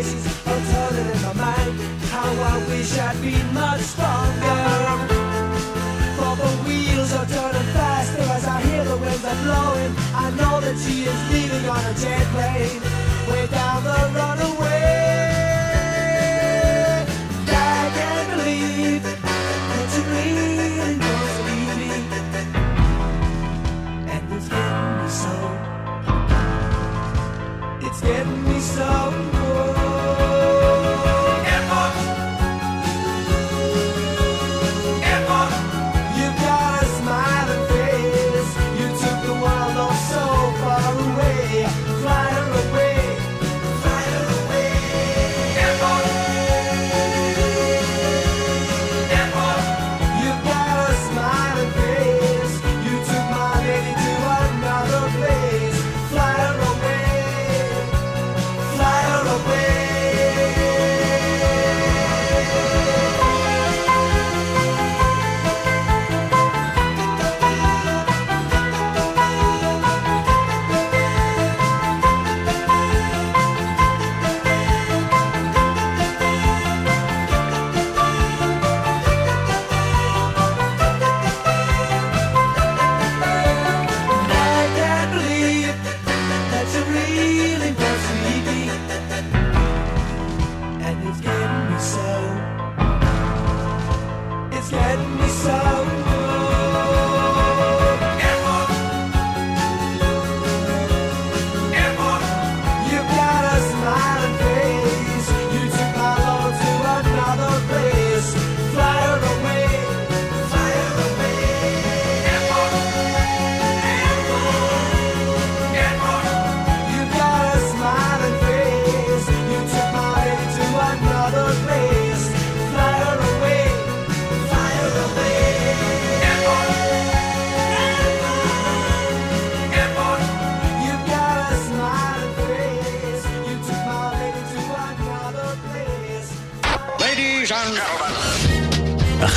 I'm turning in my mind. How I wish I'd been much stronger. For the wheels are turning faster as I hear the winds are blowing. I know that she is leaving on a jet plane. Way down the runaway. I can't believe that you really don't leave me. And it's getting me so. It's getting me so.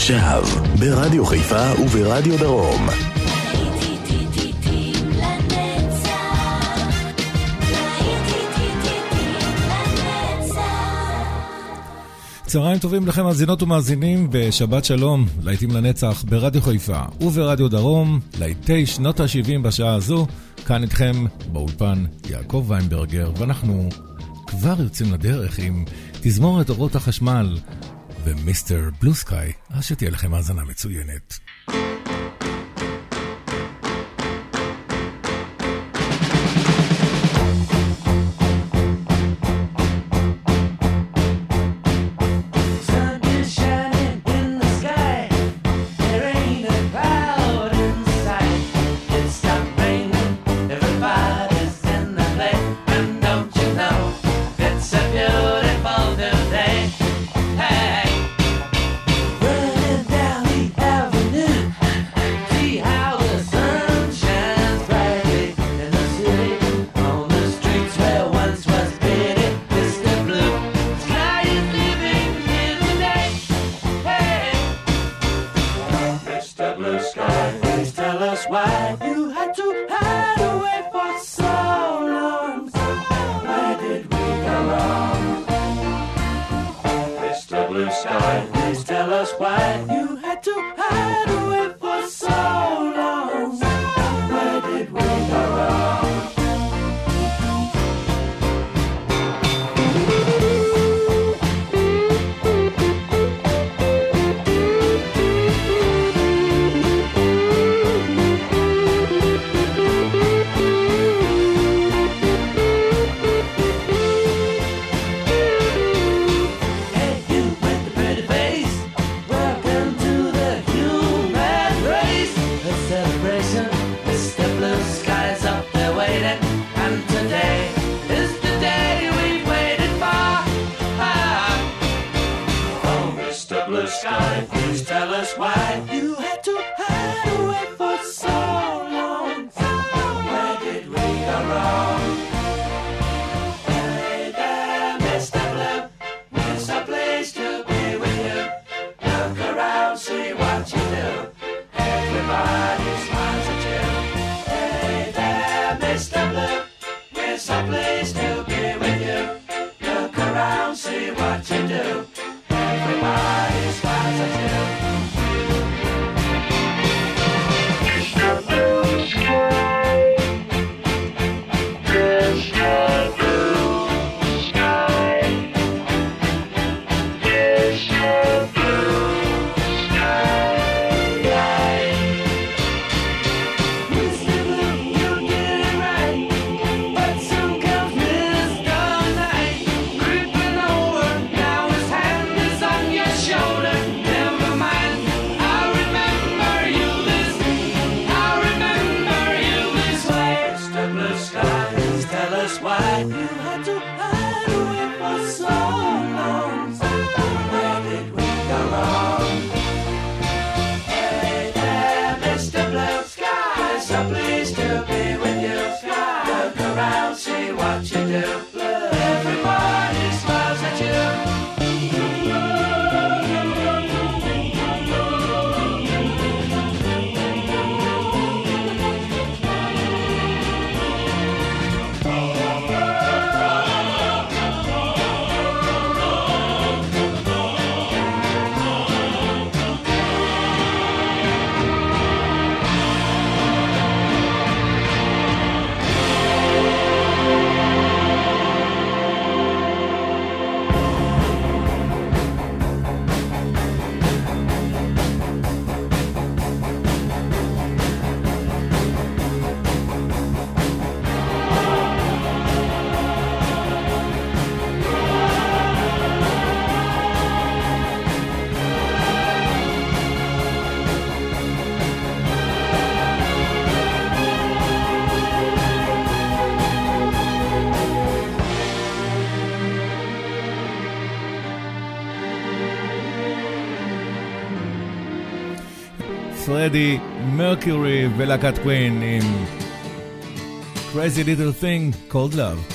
עכשיו, ברדיו חיפה וברדיו דרום. צהריים טובים לכם, מאזינות ומאזינים, ושבת שלום, להיטים לנצח ברדיו חיפה וברדיו דרום, להיטי שנות ה-70 בשעה הזו. כאן איתכם באולפן יעקב ויינברגר, ואנחנו כבר יוצאים לדרך עם תזמורת אורות החשמל, ומיסטר בלו סקאי, אז שתהיה לכם האזנה מצוינת. פרדי מרקיורי ולהקת קווין עם Crazy Little Thing Called Love.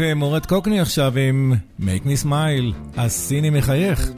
ומורד קוקני עכשיו עם Make Me Smile, הסיני מחייך.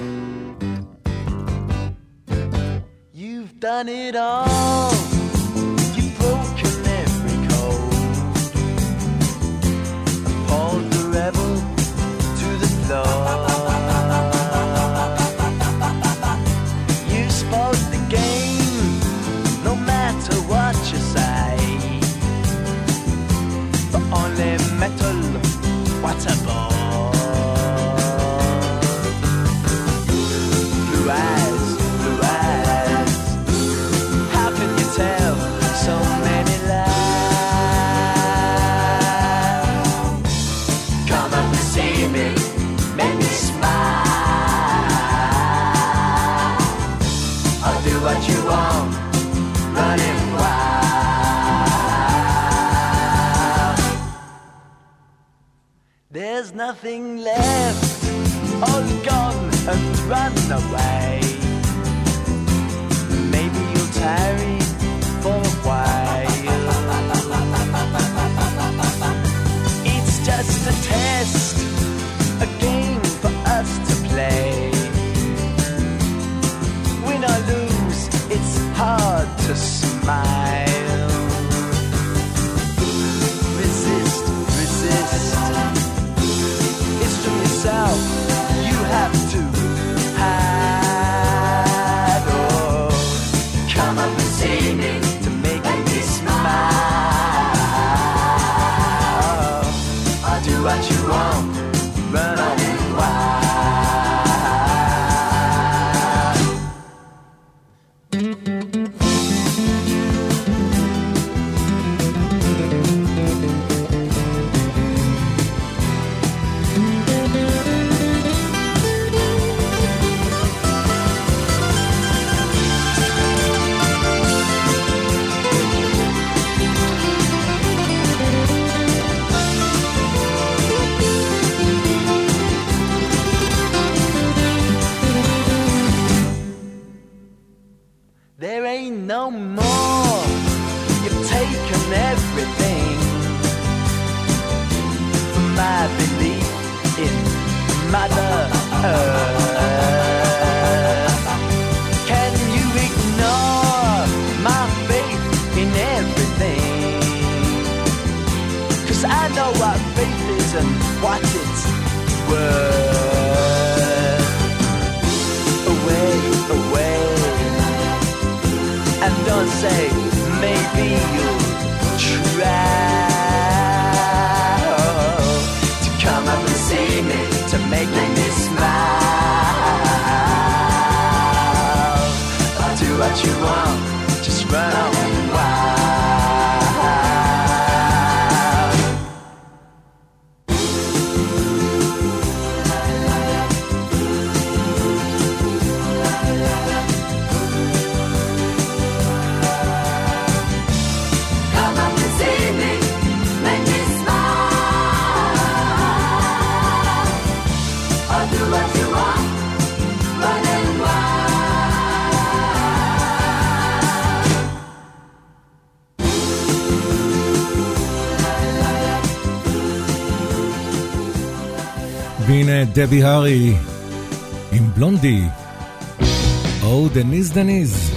nothing left. All gone and run away. Maybe you'll tarry. There ain't no more. You've taken everything from my belief in Mother Earth. Can you ignore my faith in everything? Cause I know what faith is and what it's worth. say maybe you'll try to come up and see me to make me smile. I'll do what you want, just run on. והנה דבי הארי עם בלונדי. Oh, Denise Denise.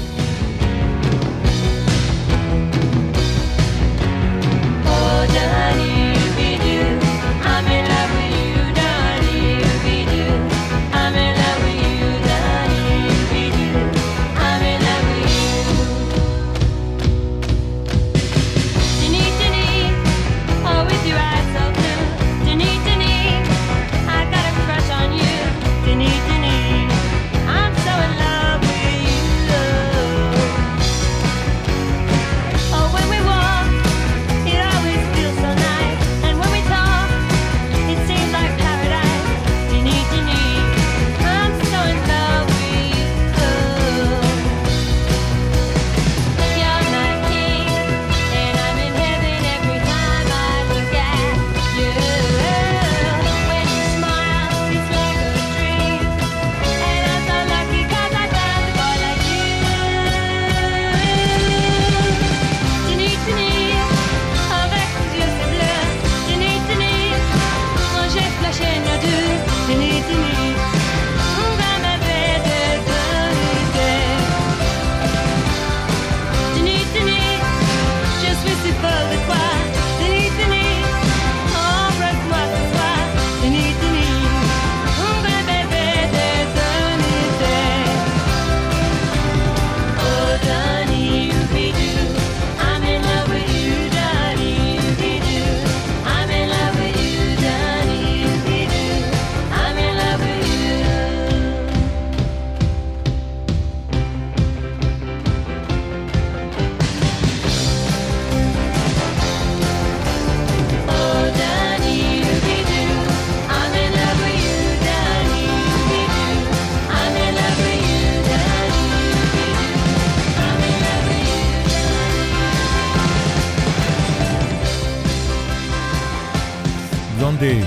גלעדי.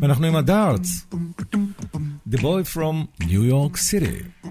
ואנחנו עם הדארטס. The boy from New York City.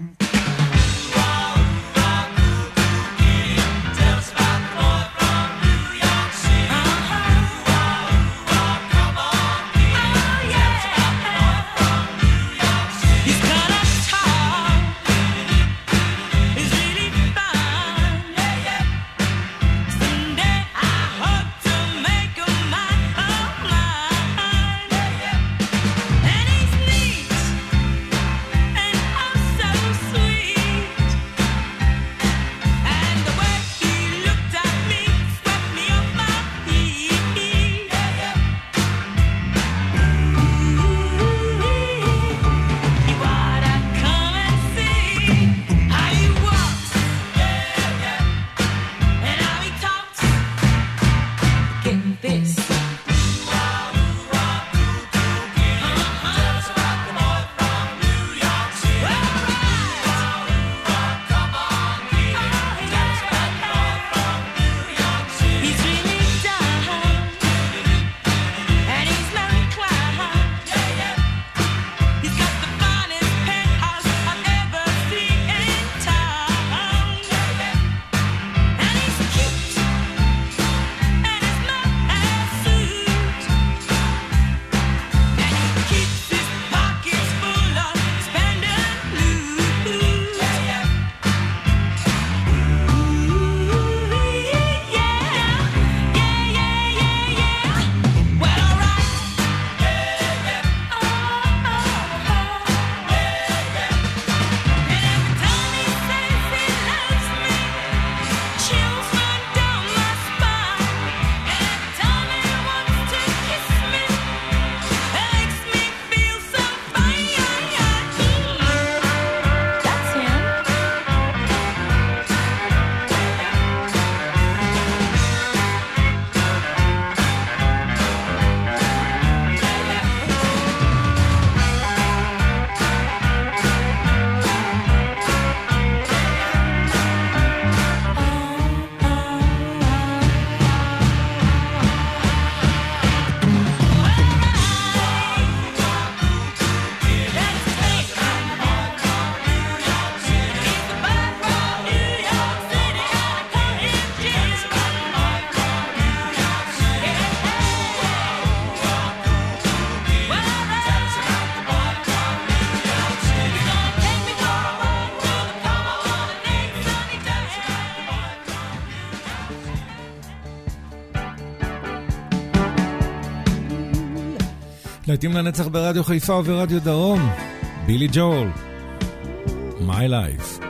להיטים לנצח ברדיו חיפה וברדיו דרום, בילי ג'ול, My Life.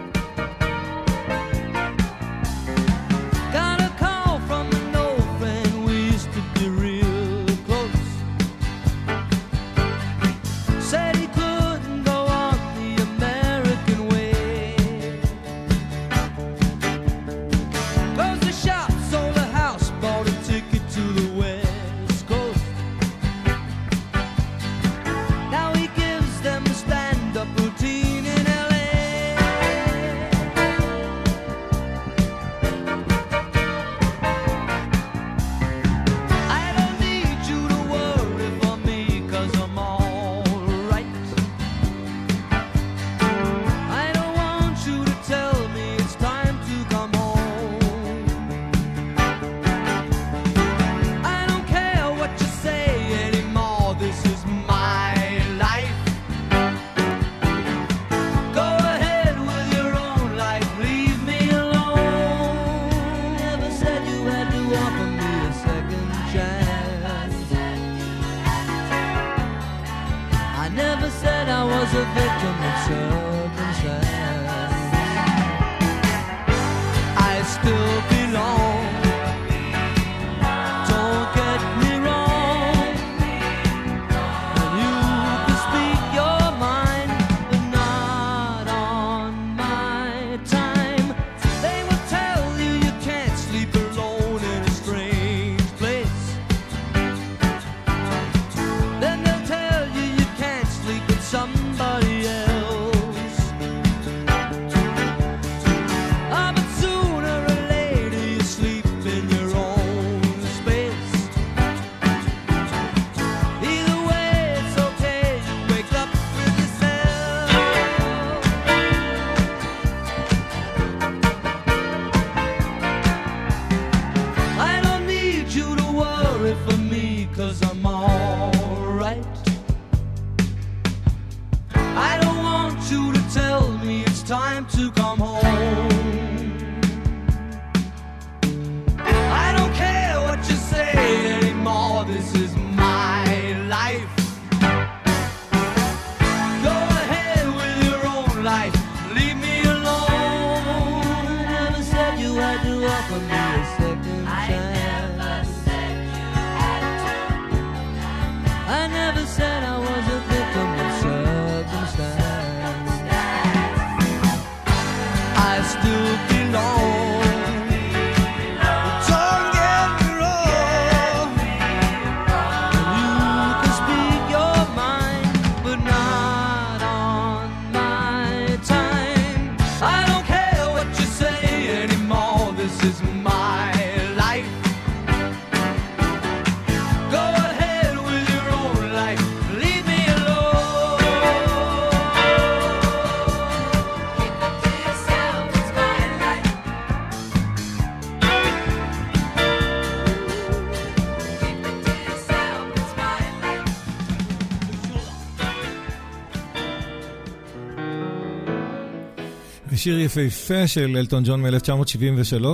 שיר יפהפה של אלטון ג'ון מ-1973,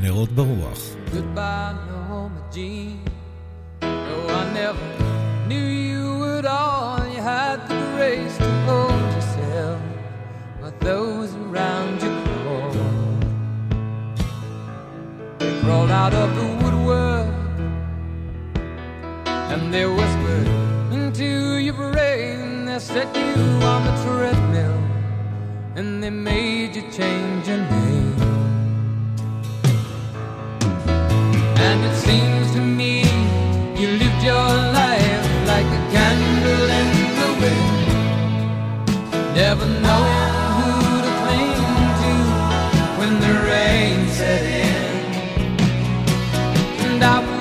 נרות ברוח. Those crawled out of the woodwork and they whispered into your brain. They set you on the treadmill and they made you change your name. And it seems to me you lived your life like a candle in the wind, never knowing who to cling to when the rain set in. And I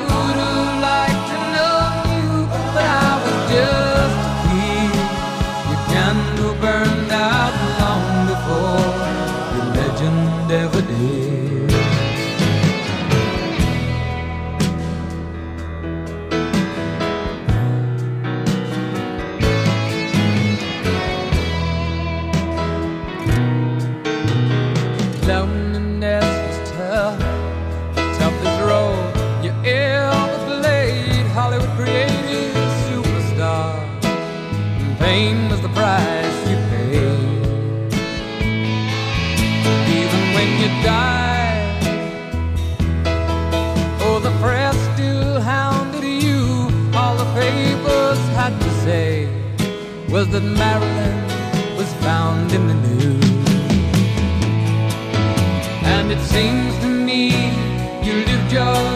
that Marilyn was found in the news. And it seems to me you lived your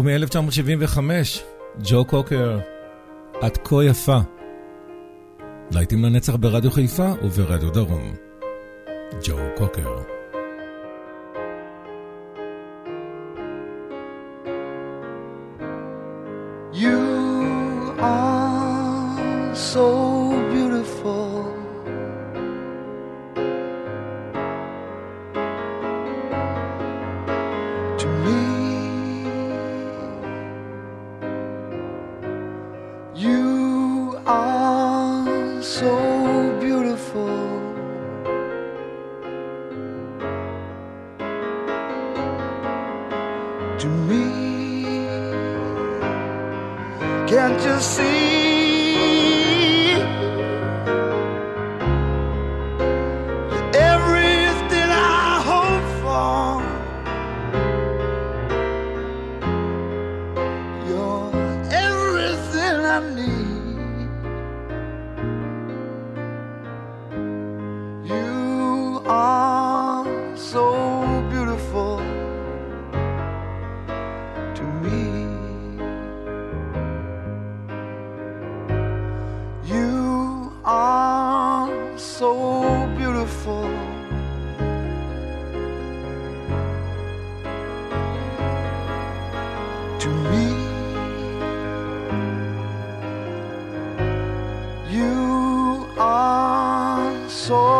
ומ-1975, ג'ו קוקר, את כה יפה. להיטים לנצח ברדיו חיפה וברדיו דרום. ג'ו קוקר. soul.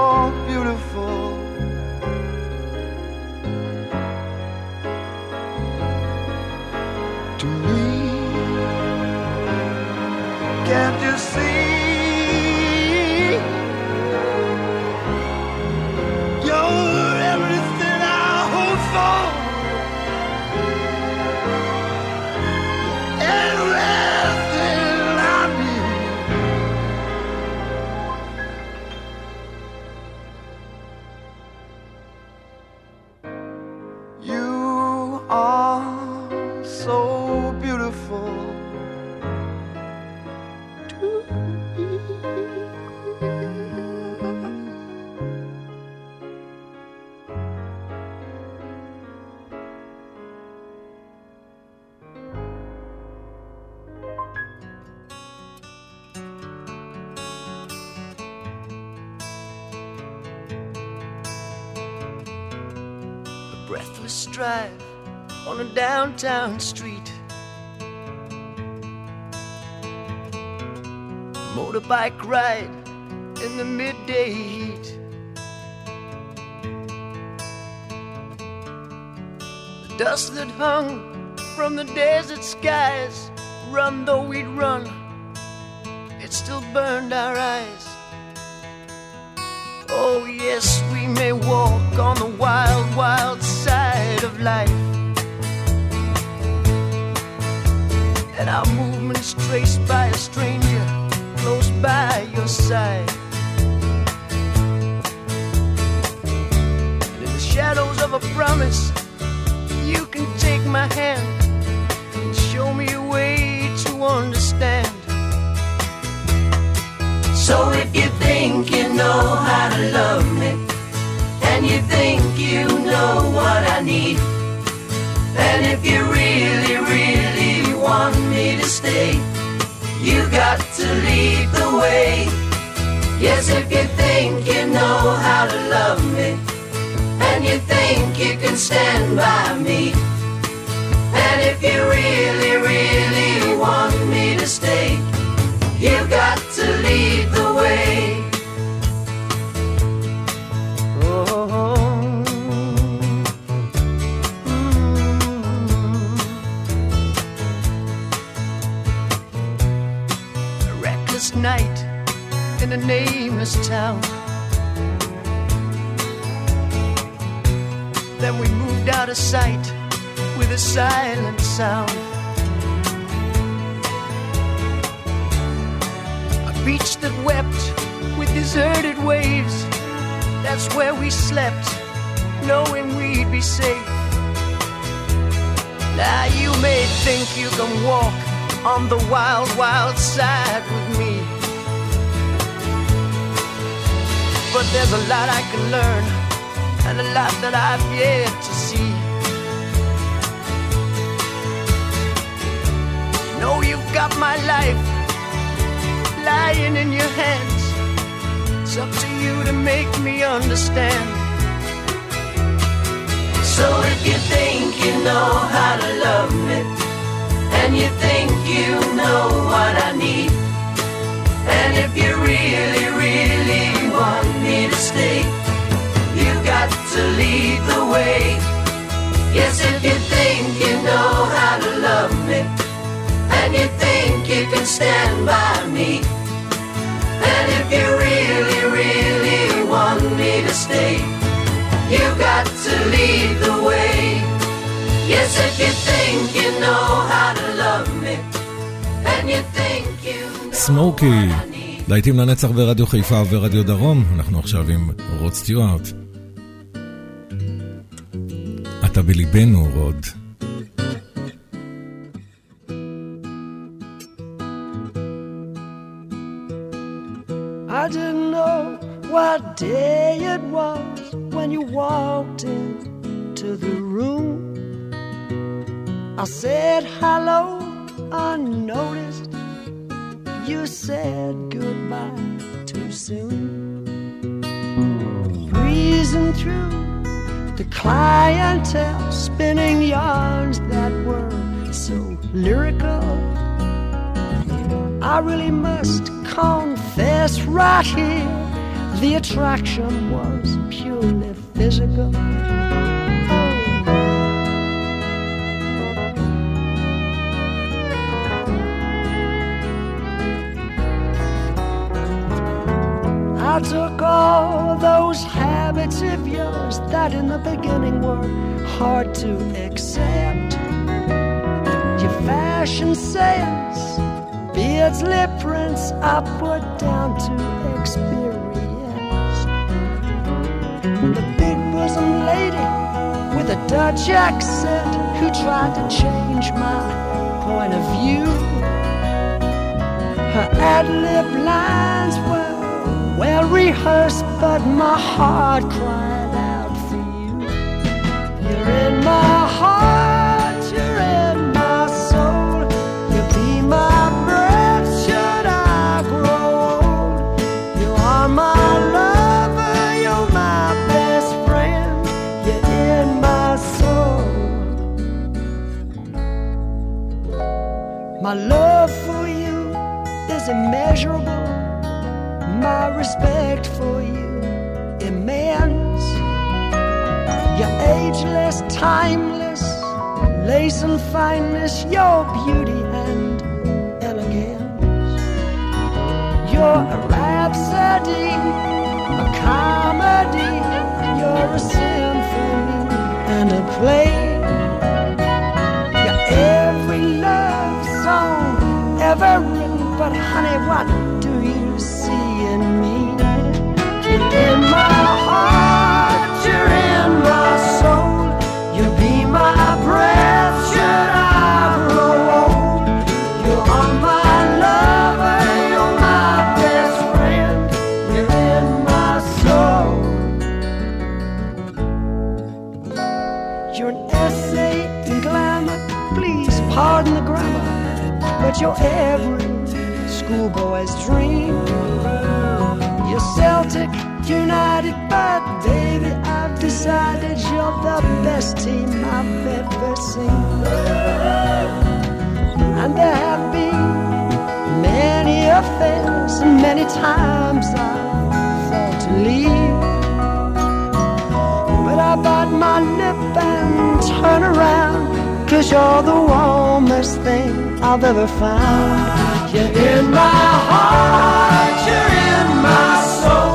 Ride in the midday heat. The dust that hung from the desert skies, run though we'd run, it still burned our eyes. Oh, yes, we may walk on the wild, wild side of life. And our movements traced by a stranger close by your side. And in the shadows of a promise, you can take my hand and show me a way to understand. So if you think you know how to love me, and you think you know what I need, and if you got to lead the way. Yes, if you think you know how to love me, and you think you can stand by me, and if you really, really nameless town. Then we moved out of sight with a silent sound. A beach that wept with deserted waves. That's where we slept, knowing we'd be safe. Now you may think you can walk on the wild, wild side with me. But there's a lot I can learn, and a lot that I've yet to see. You know you've got my life lying in your hands. It's up to you to make me understand. So if you think you know how to love me, and you think you know what I need, and if you really, really want to stay, you've got to lead the way. Yes, if you think you know how to love me, and you think you can stand by me, and if you really, really want me to stay, you've got to lead the way. Yes, if you think you know how to love me, and you think you know Smokie. להיטים לנצח ברדיו חיפה וברדיו דרום, אנחנו עכשיו עם רוד סטיוארט. אתה בליבנו, רוד. Day it was when you walked into the room. I said hello unnoticed. You said goodbye too soon. Breezing through the clientele, spinning yarns that were so lyrical. I really must confess right here the attraction was purely physical. I took all those habits of yours that in the beginning were hard to accept. Your fashion sense, Beardsley prints, I put down to experience. The big bosom lady with a Dutch accent who tried to change my point of view. Her ad lib lines were well rehearsed, but my heart cried out for you. You're in my heart, timeless, lace and fineness, your beauty and elegance. You're a rhapsody, a comedy, you're a symphony and a play. You're every love song ever written, but honey, what do you see in me? In my heart, but you're every schoolboy's dream. You're Celtic United, but baby, I've decided you're the best team I've ever seen. And there have been many affairs, and many times I thought to leave. But I bite my lip and turn around, cause you're the warmest thing I've ever found. You're in my heart, you're in my soul.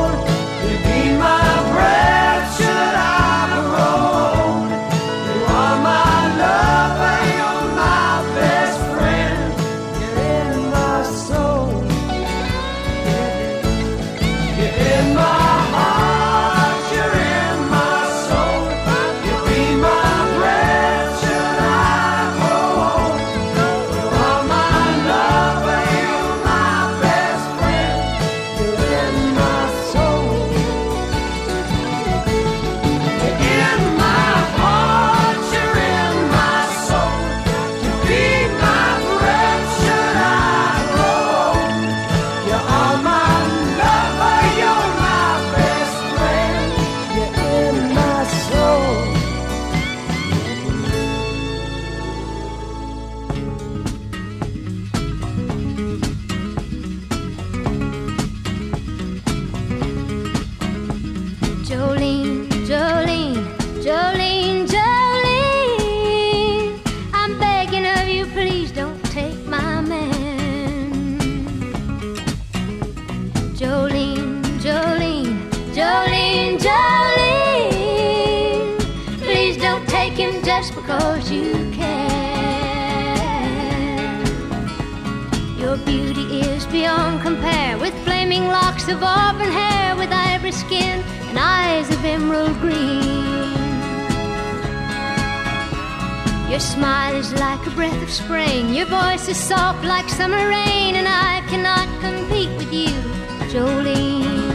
Voice is soft like summer rain, and I cannot compete with you, Jolene.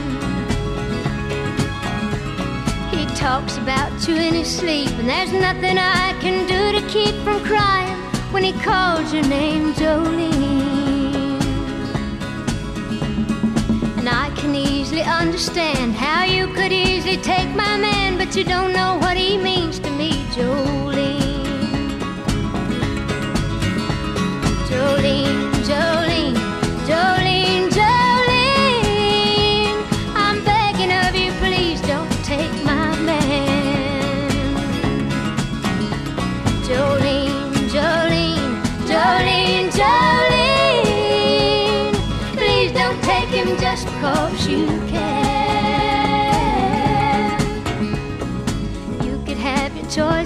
He talks about you in his sleep, and there's nothing I can do to keep from crying when he calls your name, Jolene. And I can easily understand how you could easily take my man, but you don't know what he means to me. Jolene,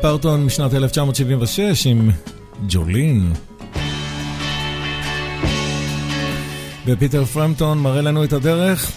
פרטון משנת 1976 עם ג'ולין. ופיטר פרמפטון מראה לנו את הדרך.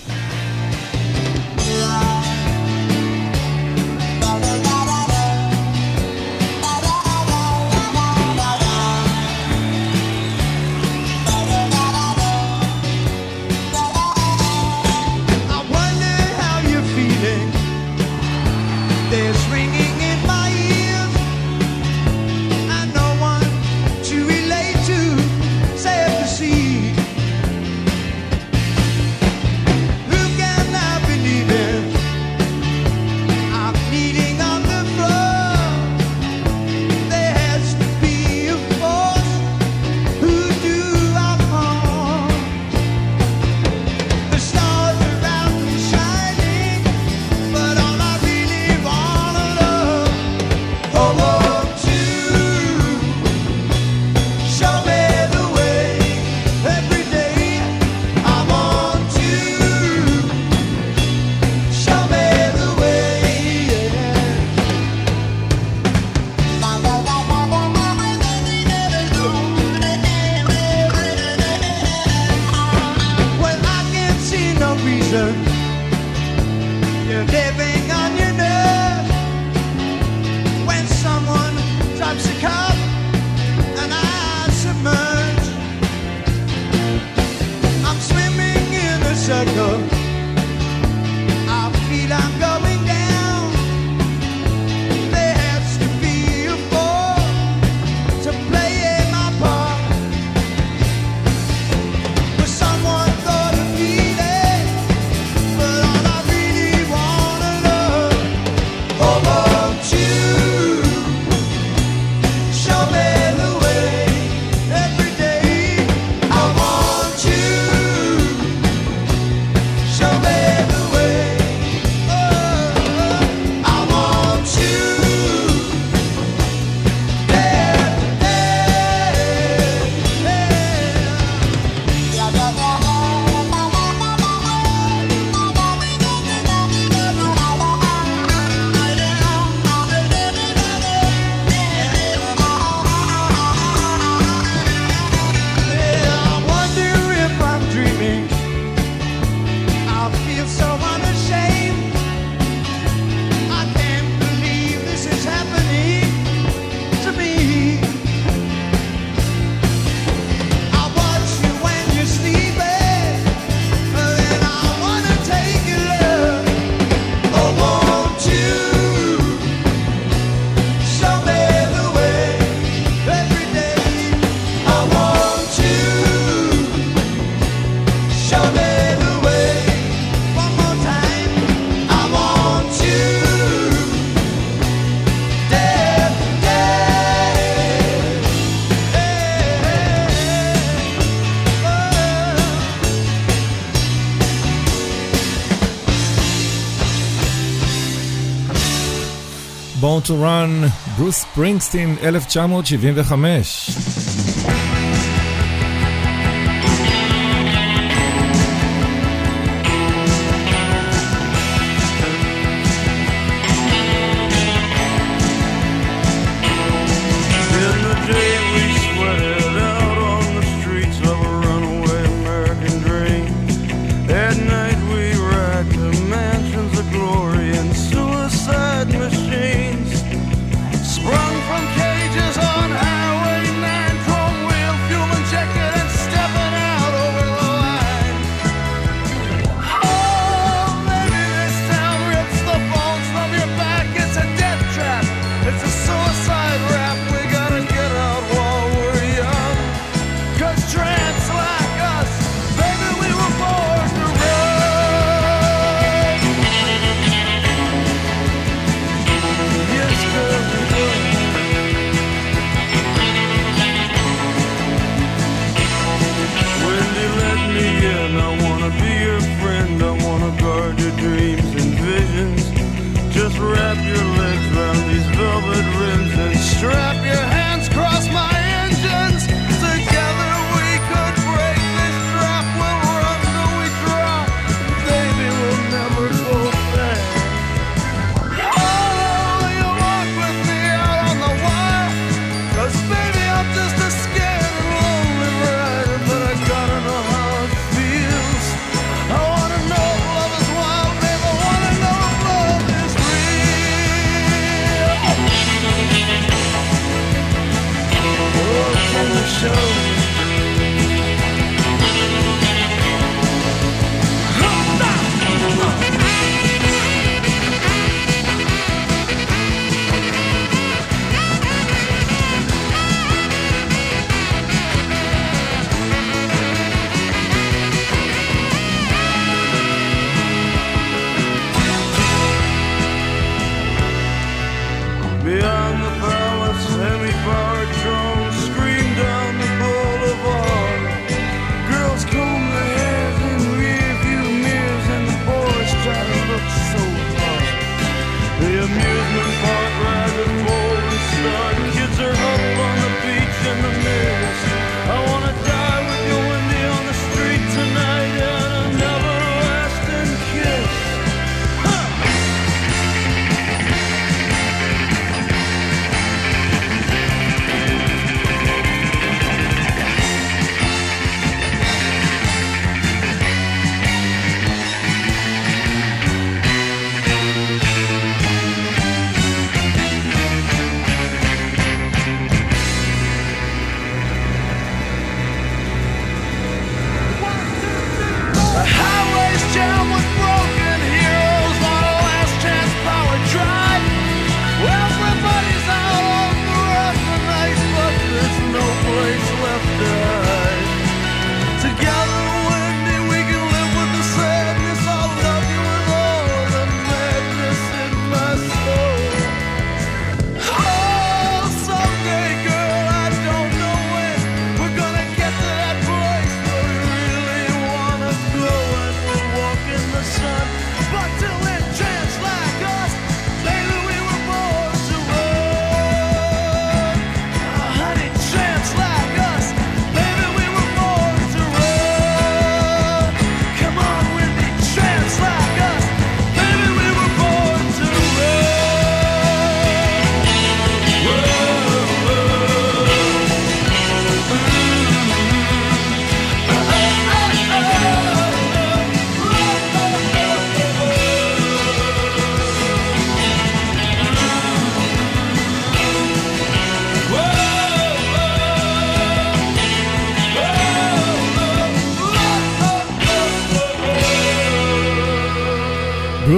Born to Run, ברוס ספרינגסטין, 1975.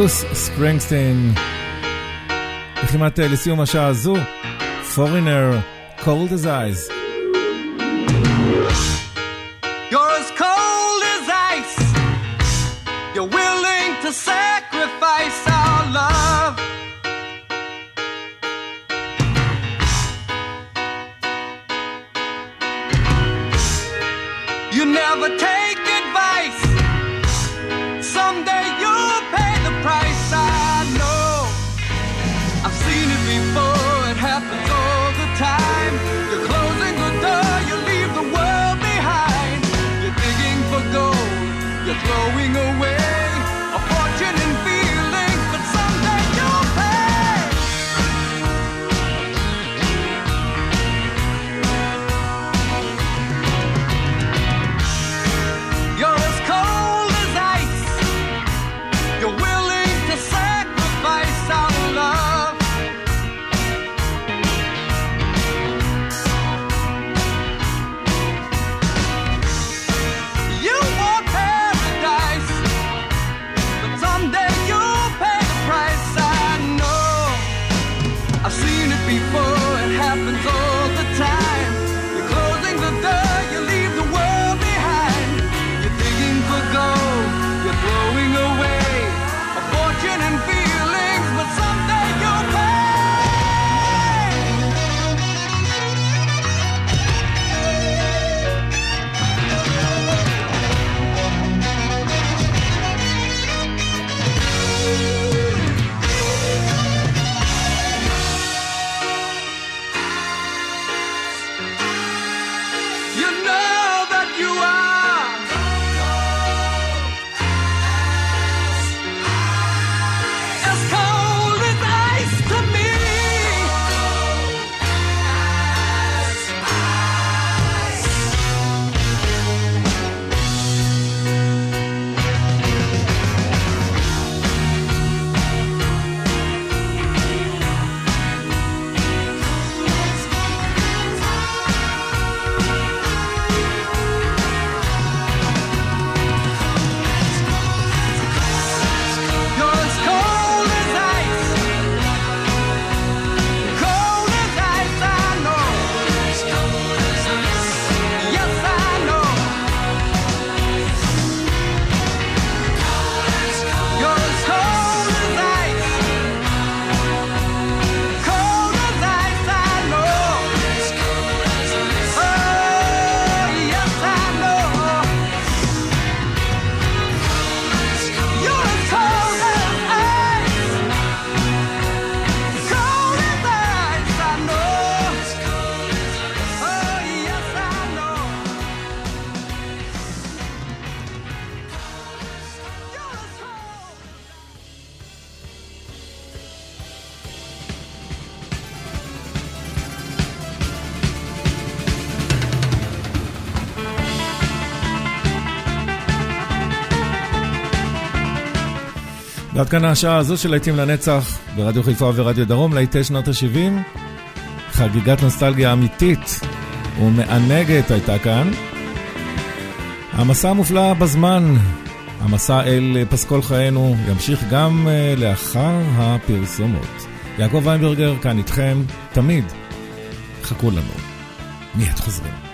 ברוס ספרינגסטין. וכמעט לסיום השעה הזו, Foreigner, Cold as Ice. ועד כאן השעה הזו של להיטים לנצח ברדיו חיפה ורדיו דרום, להיטי שנות ה-70. חגיגת נוסטלגיה אמיתית ומענגת הייתה כאן. המסע המופלא בזמן, המסע אל פסקול חיינו, ימשיך גם אה, לאחר הפרסומות. יעקב ויינברגר כאן איתכם, תמיד. חכו לנו. מיד חוזרים.